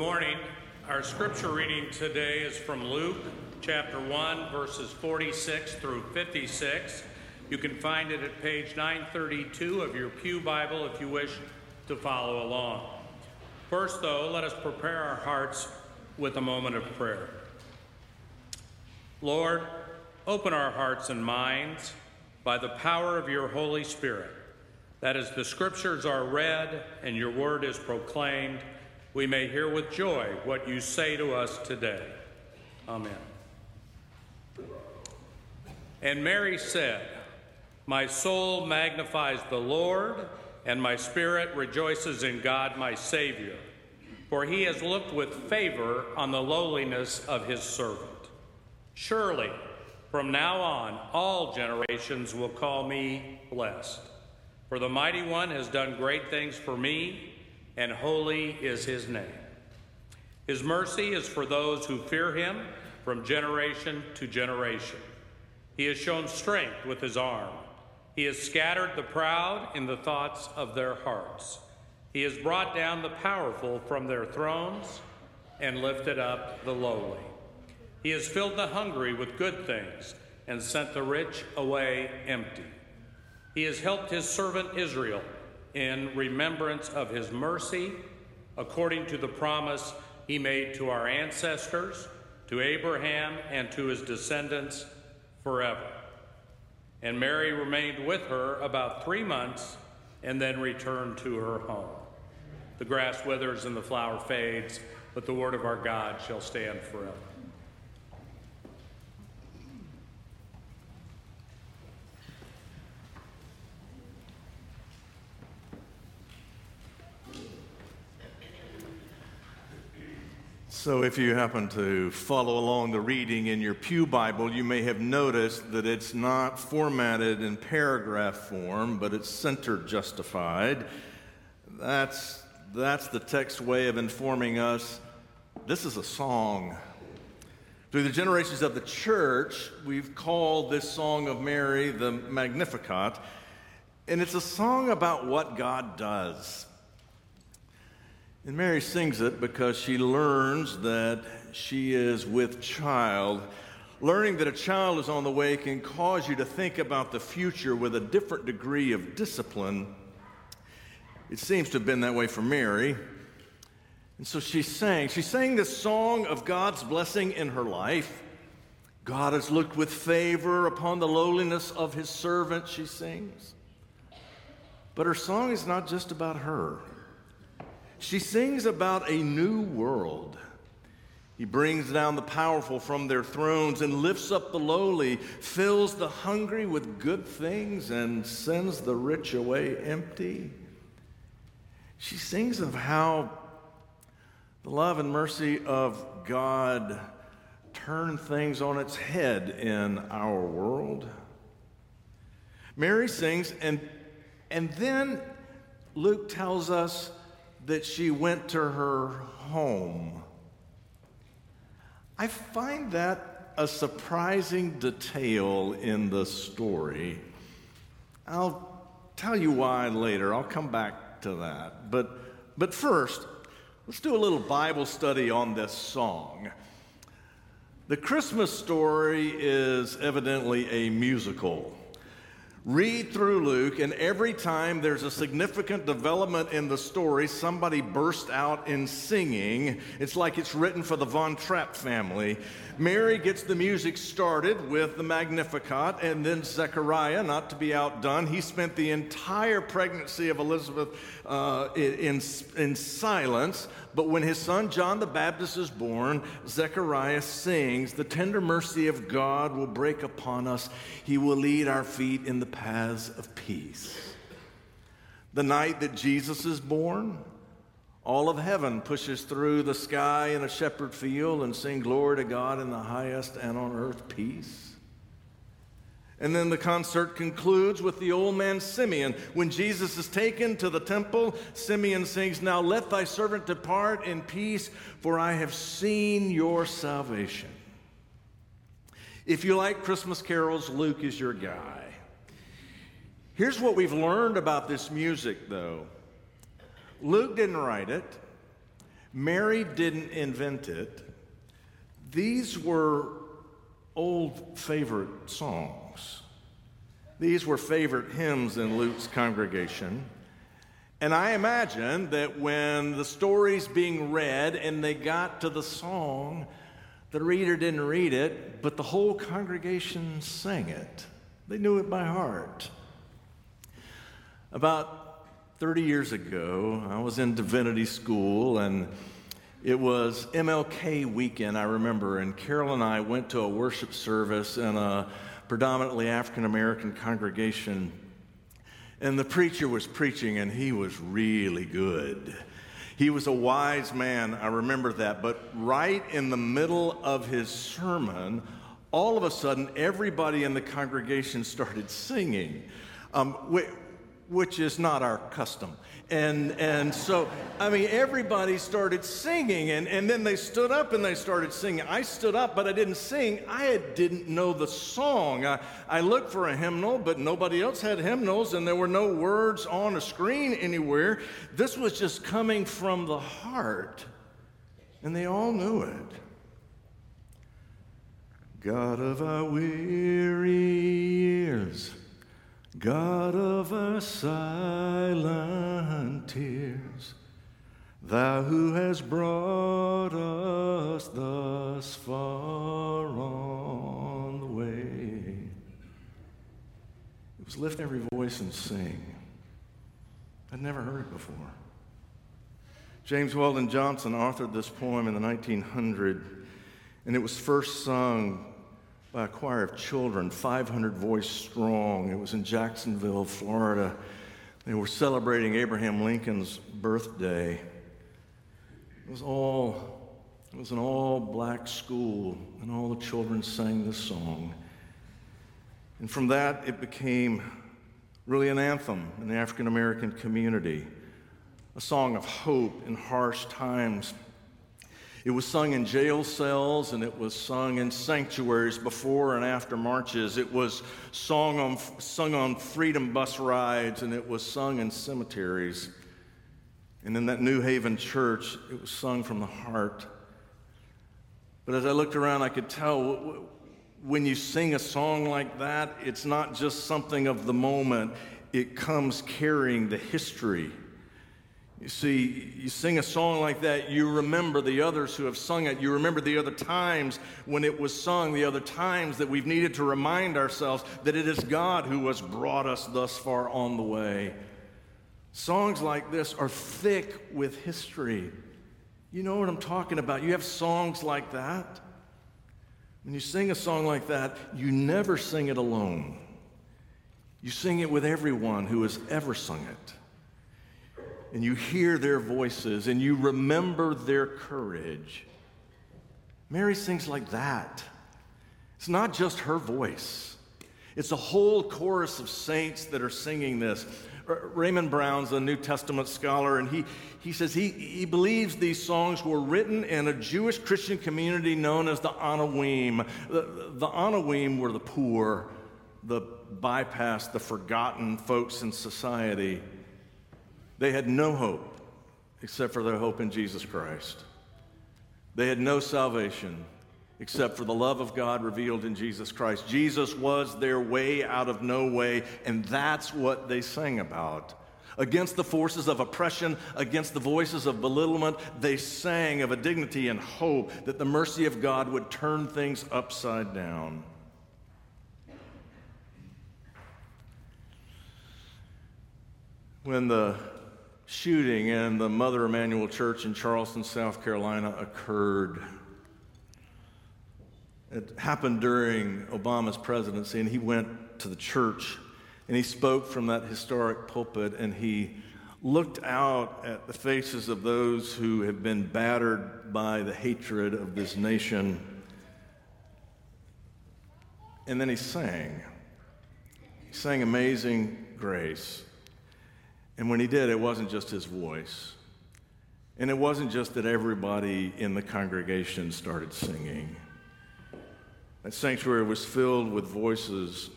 Morning. Our scripture reading today is from Luke chapter 1, verses 46 through 56. You can find it at page 932 of your Pew Bible if you wish to follow along. First, though, let us prepare our hearts with a moment of prayer. Lord, open our hearts and minds by the power of your Holy Spirit, that as the scriptures are read and your word is proclaimed, we may hear with joy what you say to us today. Amen. And Mary said, My soul magnifies the Lord, and my spirit rejoices in God my Savior, for he has looked with favor on the lowliness of his servant. Surely, from now on, all generations will call me blessed. For the Mighty One has done great things for me and holy is his name. His mercy is for those who fear him from generation to generation. He has shown strength with his arm. He has scattered the proud in the thoughts of their hearts. He has brought down the powerful from their thrones and lifted up the lowly. He has filled the hungry with good things and sent the rich away empty. He has helped his servant Israel in remembrance of his mercy, according to the promise he made to our ancestors, to Abraham, and to his descendants forever. And Mary remained with her about three months and then returned to her home. The grass withers and the flower fades, but the word of our God shall stand forever. So, if you happen to follow along the reading in your Pew Bible, you may have noticed that it's not formatted in paragraph form, but it's center justified. That's, that's the text way of informing us this is a song. Through the generations of the church, we've called this Song of Mary the Magnificat, and it's a song about what God does. And Mary sings it because she learns that she is with child. Learning that a child is on the way can cause you to think about the future with a different degree of discipline. It seems to have been that way for Mary. And so she sang. She sang this song of God's blessing in her life. God has looked with favor upon the lowliness of his servant, she sings. But her song is not just about her. She sings about a new world. He brings down the powerful from their thrones and lifts up the lowly, fills the hungry with good things, and sends the rich away empty. She sings of how the love and mercy of God turn things on its head in our world. Mary sings, and, and then Luke tells us that she went to her home. I find that a surprising detail in the story. I'll tell you why later. I'll come back to that. But, but first, let's do a little Bible study on this song. The Christmas story is evidently a musical. Read through Luke, and every time there's a significant development in the story, somebody bursts out in singing. It's like it's written for the Von Trapp family. Mary gets the music started with the Magnificat, and then Zechariah, not to be outdone, he spent the entire pregnancy of Elizabeth uh, in, in silence. But when his son John the Baptist is born, Zechariah sings, The tender mercy of God will break upon us. He will lead our feet in the paths of peace. The night that Jesus is born, All of heaven pushes through the sky in a shepherd field and sing glory to God in the highest and on earth peace. And then the concert concludes with the old man Simeon. When Jesus is taken to the temple, Simeon sings, Now let thy servant depart in peace, for I have seen your salvation. If you like Christmas carols, Luke is your guy. Here's what we've learned about this music, though Luke didn't write it, Mary didn't invent it. These were old favorite songs. These were favorite hymns in Luke's congregation. And I imagine that when the story's being read and they got to the song, the reader didn't read it, but the whole congregation sang it. They knew it by heart. About 30 years ago, I was in divinity school and it was MLK weekend, I remember, and Carol and I went to a worship service in a predominantly African American congregation. And the preacher was preaching, and he was really good. He was a wise man, I remember that. But right in the middle of his sermon, all of a sudden, everybody in the congregation started singing, um, which is not our custom. And, and so, I mean, everybody started singing, and, and then they stood up and they started singing. I stood up, but I didn't sing. I didn't know the song. I, I looked for a hymnal, but nobody else had hymnals, and there were no words on a screen anywhere. This was just coming from the heart, and they all knew it. God of our weary years God of our silent tears, Thou who has brought us thus far on the way. It was lift every voice and sing. I'd never heard it before. James Weldon Johnson authored this poem in the 1900s, and it was first sung by a choir of children, 500 voice strong. It was in Jacksonville, Florida. They were celebrating Abraham Lincoln's birthday. It was all it was an all black school, and all the children sang this song. And from that, it became really an anthem in the African American community, a song of hope in harsh times it was sung in jail cells and it was sung in sanctuaries before and after marches. It was sung on, sung on freedom bus rides and it was sung in cemeteries. And in that New Haven church, it was sung from the heart. But as I looked around, I could tell when you sing a song like that, it's not just something of the moment, it comes carrying the history you see, you sing a song like that, you remember the others who have sung it. You remember the other times when it was sung, the other times that we've needed to remind ourselves that it is God who has brought us thus far on the way. Songs like this are thick with history. You know what I'm talking about. You have songs like that. When you sing a song like that, you never sing it alone. You sing it with everyone who has ever sung it and you hear their voices and you remember their courage. Mary sings like that. It's not just her voice, it's a whole chorus of saints that are singing this. Raymond Brown's a New Testament scholar, and he, he says he, he believes these songs were written in a Jewish Christian community known as the Anawim. The, the Anawim were the poor, the bypassed, the forgotten folks in society. They had no hope except for their hope in Jesus Christ. They had no salvation except for the love of God revealed in Jesus Christ. Jesus was their way out of no way, and that's what they sang about. Against the forces of oppression, against the voices of belittlement, they sang of a dignity and hope that the mercy of God would turn things upside down. When the shooting in the Mother Emanuel Church in Charleston, South Carolina occurred. It happened during Obama's presidency, and he went to the church and he spoke from that historic pulpit and he looked out at the faces of those who have been battered by the hatred of this nation. And then he sang. He sang Amazing Grace. And when he did, it wasn't just his voice. And it wasn't just that everybody in the congregation started singing. That sanctuary was filled with voices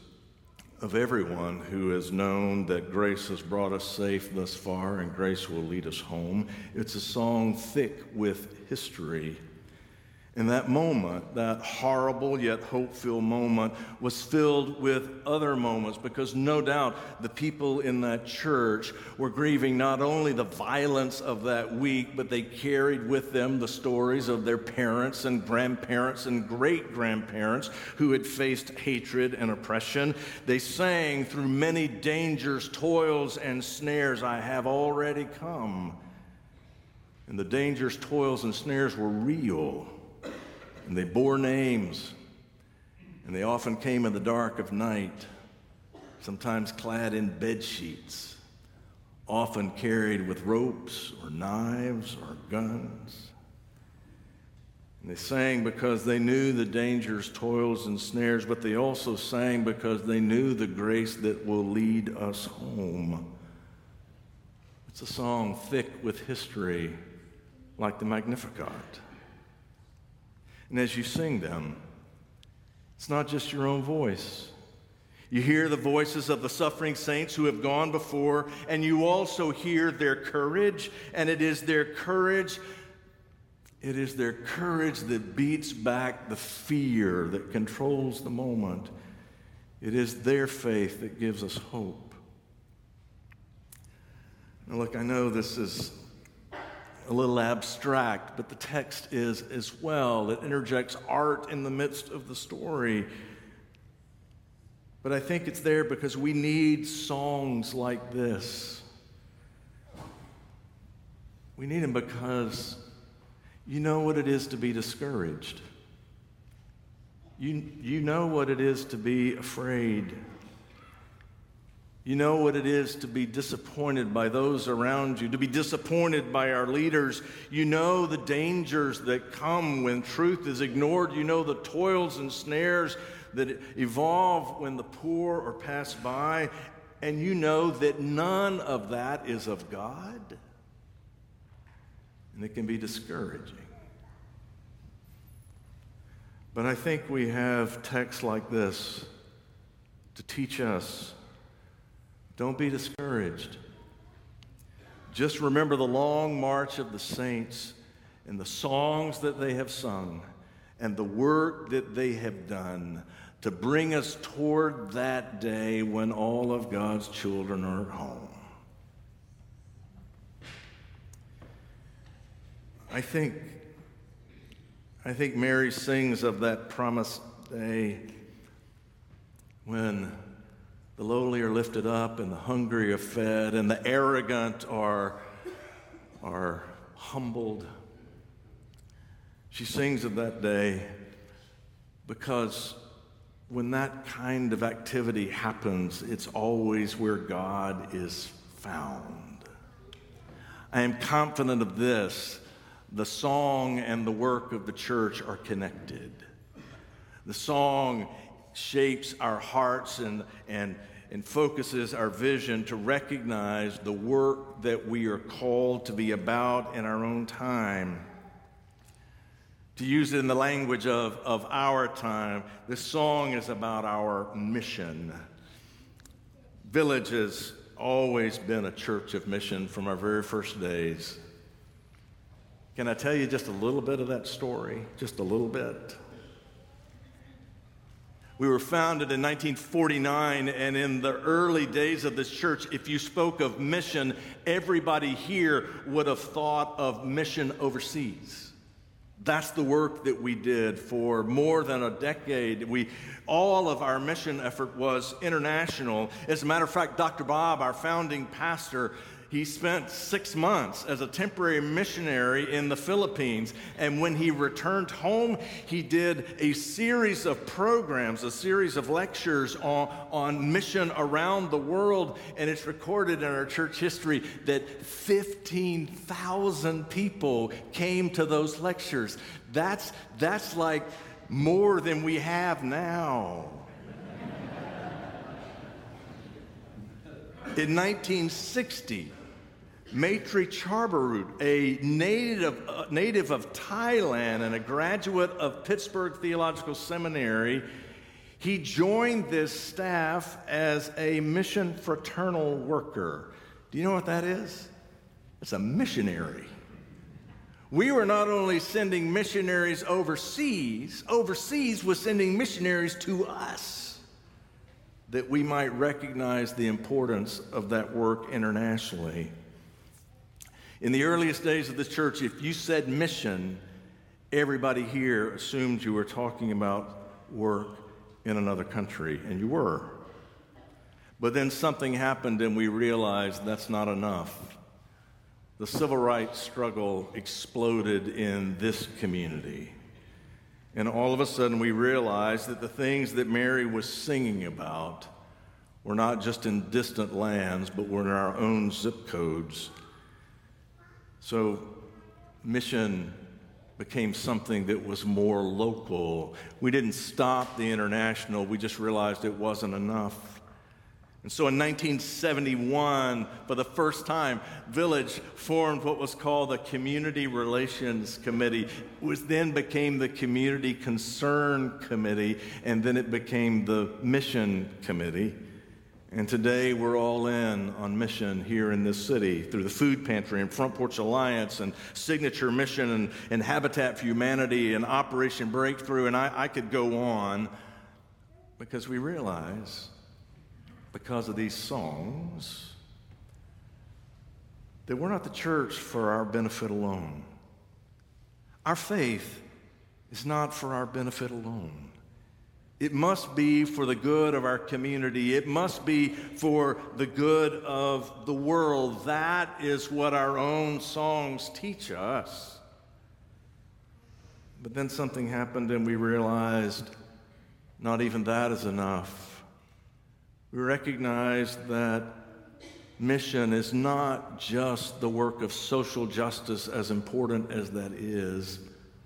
of everyone who has known that grace has brought us safe thus far and grace will lead us home. It's a song thick with history and that moment, that horrible yet hope filled moment, was filled with other moments because no doubt the people in that church were grieving not only the violence of that week, but they carried with them the stories of their parents and grandparents and great grandparents who had faced hatred and oppression. They sang through many dangers, toils, and snares, I have already come. And the dangers, toils, and snares were real and they bore names, and they often came in the dark of night, sometimes clad in bed sheets, often carried with ropes or knives or guns. And they sang because they knew the dangers, toils, and snares, but they also sang because they knew the grace that will lead us home. It's a song thick with history, like the Magnificat. And as you sing them, it's not just your own voice. You hear the voices of the suffering saints who have gone before, and you also hear their courage, and it is their courage. It is their courage that beats back the fear that controls the moment. It is their faith that gives us hope. Now, look, I know this is a little abstract, but the text is as well. It interjects art in the midst of the story. But I think it's there because we need songs like this. We need them because you know what it is to be discouraged. You, you know what it is to be afraid. You know what it is to be disappointed by those around you, to be disappointed by our leaders. You know the dangers that come when truth is ignored. You know the toils and snares that evolve when the poor are passed by. And you know that none of that is of God. And it can be discouraging. But I think we have texts like this to teach us don't be discouraged. Just remember the long march of the saints and the songs that they have sung and the work that they have done to bring us toward that day when all of God's children are at home. I think, I think Mary sings of that promised day when the lowly are lifted up, and the hungry are fed, and the arrogant are, are humbled. She sings of that day because when that kind of activity happens, it's always where God is found. I am confident of this. The song and the work of the church are connected. The song shapes our hearts and, and, and focuses our vision to recognize the work that we are called to be about in our own time. To use it in the language of, of our time, this song is about our mission. Village has always been a church of mission from our very first days. Can I tell you just a little bit of that story? Just a little bit. We were founded in 1949, and in the early days of this church, if you spoke of mission, everybody here would have thought of mission overseas. That's the work that we did for more than a decade. We, all of our mission effort was international. As a matter of fact, Dr. Bob, our founding pastor, he spent six months as a temporary missionary in the Philippines. And when he returned home, he did a series of programs, a series of lectures on, on mission around the world. And it's recorded in our church history that 15,000 people came to those lectures. That's, that's like more than we have now. In 1960, Maitri Charbarut, a native, uh, native of Thailand and a graduate of Pittsburgh Theological Seminary, he joined this staff as a mission fraternal worker. Do you know what that is? It's a missionary. We were not only sending missionaries overseas, overseas was sending missionaries to us that we might recognize the importance of that work internationally. In the earliest days of the church, if you said mission, everybody here assumed you were talking about work in another country, and you were. But then something happened, and we realized that's not enough. The civil rights struggle exploded in this community. And all of a sudden, we realized that the things that Mary was singing about were not just in distant lands, but were in our own zip codes so, mission became something that was more local. We didn't stop the international, we just realized it wasn't enough. And so in 1971, for the first time, Village formed what was called the Community Relations Committee, which then became the Community Concern Committee, and then it became the Mission Committee. And today we're all in on mission here in this city through the Food Pantry and Front Porch Alliance and Signature Mission and, and Habitat for Humanity and Operation Breakthrough. And I, I could go on because we realize, because of these songs, that we're not the church for our benefit alone. Our faith is not for our benefit alone. It must be for the good of our community. It must be for the good of the world. That is what our own songs teach us. But then something happened and we realized not even that is enough. We recognized that mission is not just the work of social justice, as important as that is,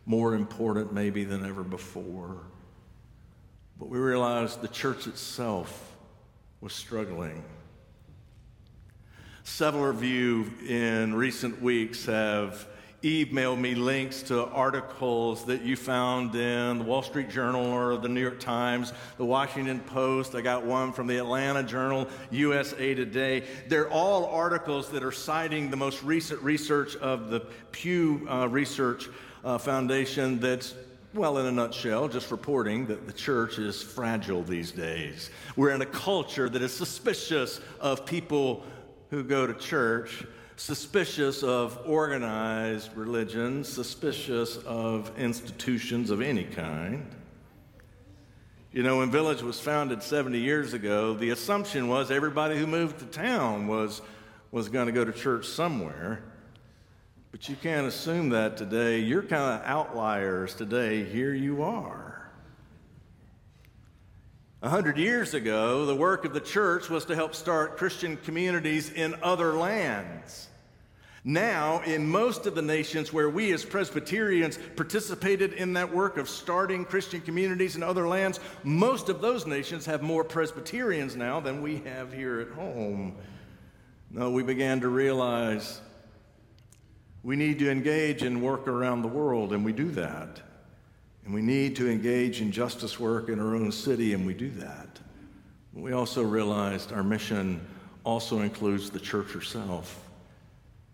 more important maybe than ever before. But we realized the church itself was struggling. Several of you in recent weeks have emailed me links to articles that you found in the Wall Street Journal or the New York Times, the Washington Post. I got one from the Atlanta Journal, USA Today. They're all articles that are citing the most recent research of the Pew uh, Research uh, Foundation that's well, in a nutshell, just reporting that the church is fragile these days. We're in a culture that is suspicious of people who go to church, suspicious of organized religion, suspicious of institutions of any kind. You know, when Village was founded 70 years ago, the assumption was everybody who moved to town was, was going to go to church somewhere. But you can't assume that today. You're kind of outliers today. Here you are. A hundred years ago, the work of the church was to help start Christian communities in other lands. Now, in most of the nations where we as Presbyterians participated in that work of starting Christian communities in other lands, most of those nations have more Presbyterians now than we have here at home. No, we began to realize we need to engage in work around the world, and we do that. And we need to engage in justice work in our own city, and we do that. We also realized our mission also includes the church herself.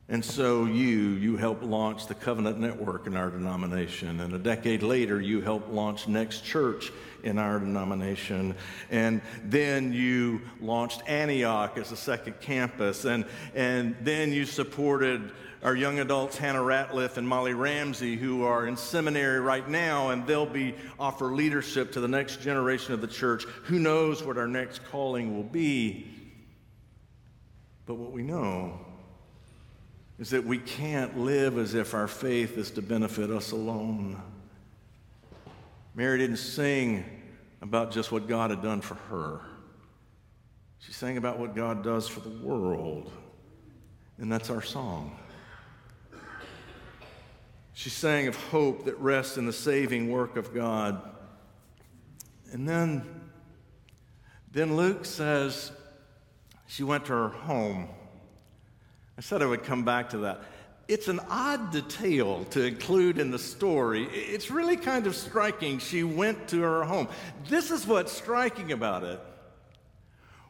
And so you, you helped launch the Covenant Network in our denomination. And a decade later, you helped launch Next Church in our denomination. And then you launched Antioch as a second campus. And, and then you supported our young adults, Hannah Ratliff and Molly Ramsey, who are in seminary right now, and they'll be offer leadership to the next generation of the church. Who knows what our next calling will be? But what we know is that we can't live as if our faith is to benefit us alone. Mary didn't sing about just what God had done for her. She sang about what God does for the world. And that's our song. She sang of hope that rests in the saving work of God. And then, then Luke says she went to her home. I said I would come back to that. It's an odd detail to include in the story. It's really kind of striking. She went to her home. This is what's striking about it.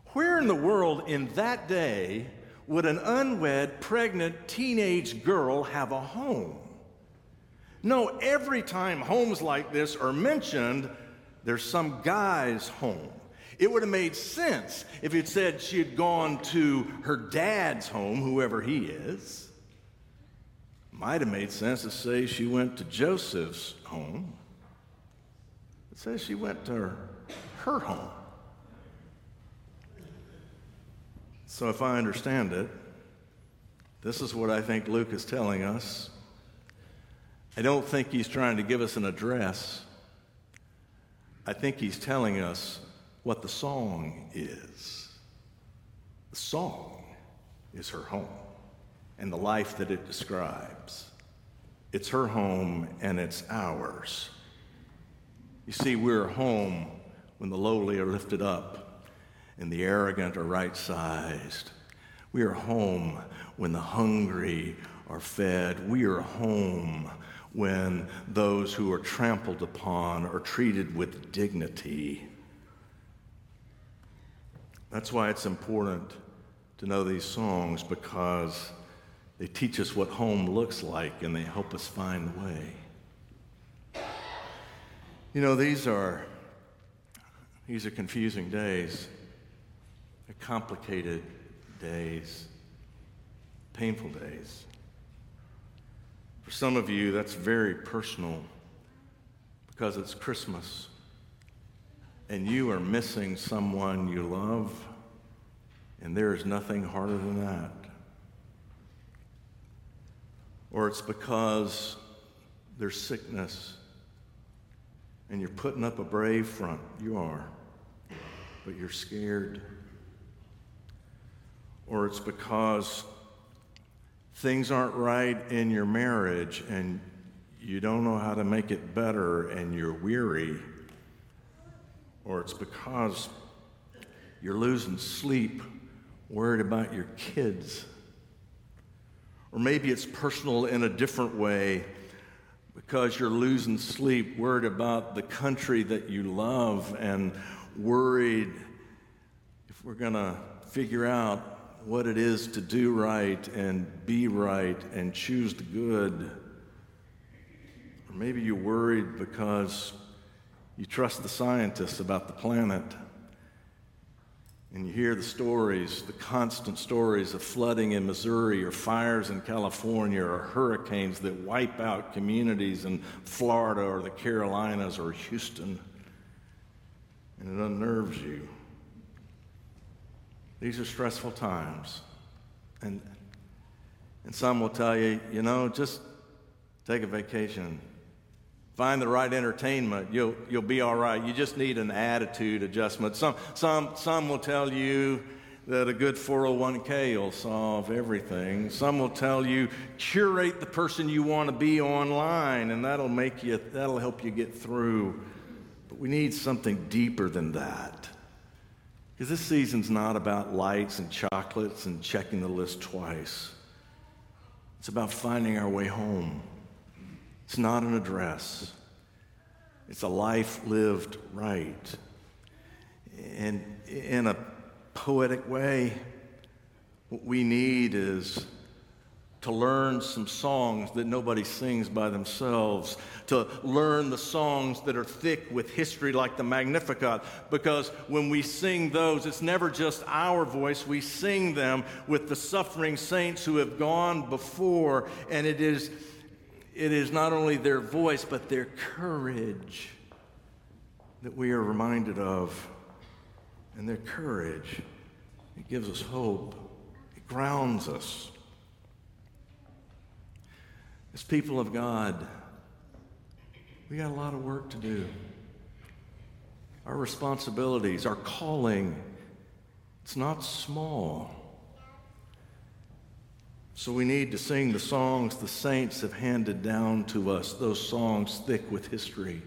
Where in the world in that day would an unwed, pregnant teenage girl have a home? No, every time homes like this are mentioned, there's some guy's home. It would have made sense if it said she had gone to her dad's home, whoever he is. Might have made sense to say she went to Joseph's home. It says she went to her, her home. So, if I understand it, this is what I think Luke is telling us. I don't think he's trying to give us an address. I think he's telling us what the song is. The song is her home and the life that it describes. It's her home and it's ours. You see, we're home when the lowly are lifted up and the arrogant are right sized. We are home when the hungry are fed. We are home when those who are trampled upon are treated with dignity. That's why it's important to know these songs because they teach us what home looks like and they help us find the way. You know, these are these are confusing days They're complicated days, painful days. For some of you, that's very personal because it's Christmas and you are missing someone you love, and there is nothing harder than that. Or it's because there's sickness and you're putting up a brave front. You are, but you're scared or it's because things aren't right in your marriage and you don't know how to make it better and you're weary, or it's because you're losing sleep, worried about your kids. Or maybe it's personal in a different way because you're losing sleep, worried about the country that you love, and worried if we're going to figure out what it is to do right and be right and choose the good. Or maybe you're worried because you trust the scientists about the planet. And you hear the stories, the constant stories of flooding in Missouri or fires in California or hurricanes that wipe out communities in Florida or the Carolinas or Houston. And it unnerves you. These are stressful times. And, and some will tell you, you know, just take a vacation. Find the right entertainment. You'll, you'll be all right. You just need an attitude adjustment. Some, some, some will tell you that a good 401k will solve everything. Some will tell you curate the person you want to be online and that'll make you that'll help you get through. But we need something deeper than that. Because this season's not about lights and chocolates and checking the list twice. It's about finding our way home. It's not an address, it's a life lived right. And in a poetic way, what we need is to learn some songs that nobody sings by themselves, to learn the songs that are thick with history like the Magnificat, because when we sing those, it's never just our voice. We sing them with the suffering saints who have gone before, and it is, it is not only their voice, but their courage that we are reminded of. And their courage, it gives us hope, it grounds us. As people of God, we got a lot of work to do. Our responsibilities, our calling, it's not small. So we need to sing the songs the saints have handed down to us, those songs thick with history.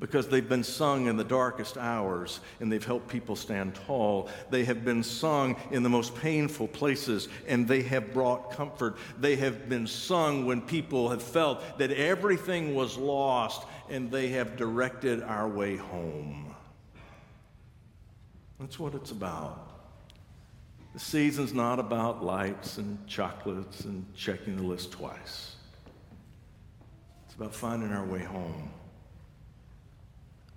Because they've been sung in the darkest hours and they've helped people stand tall. They have been sung in the most painful places and they have brought comfort. They have been sung when people have felt that everything was lost and they have directed our way home. That's what it's about. The season's not about lights and chocolates and checking the list twice. It's about finding our way home.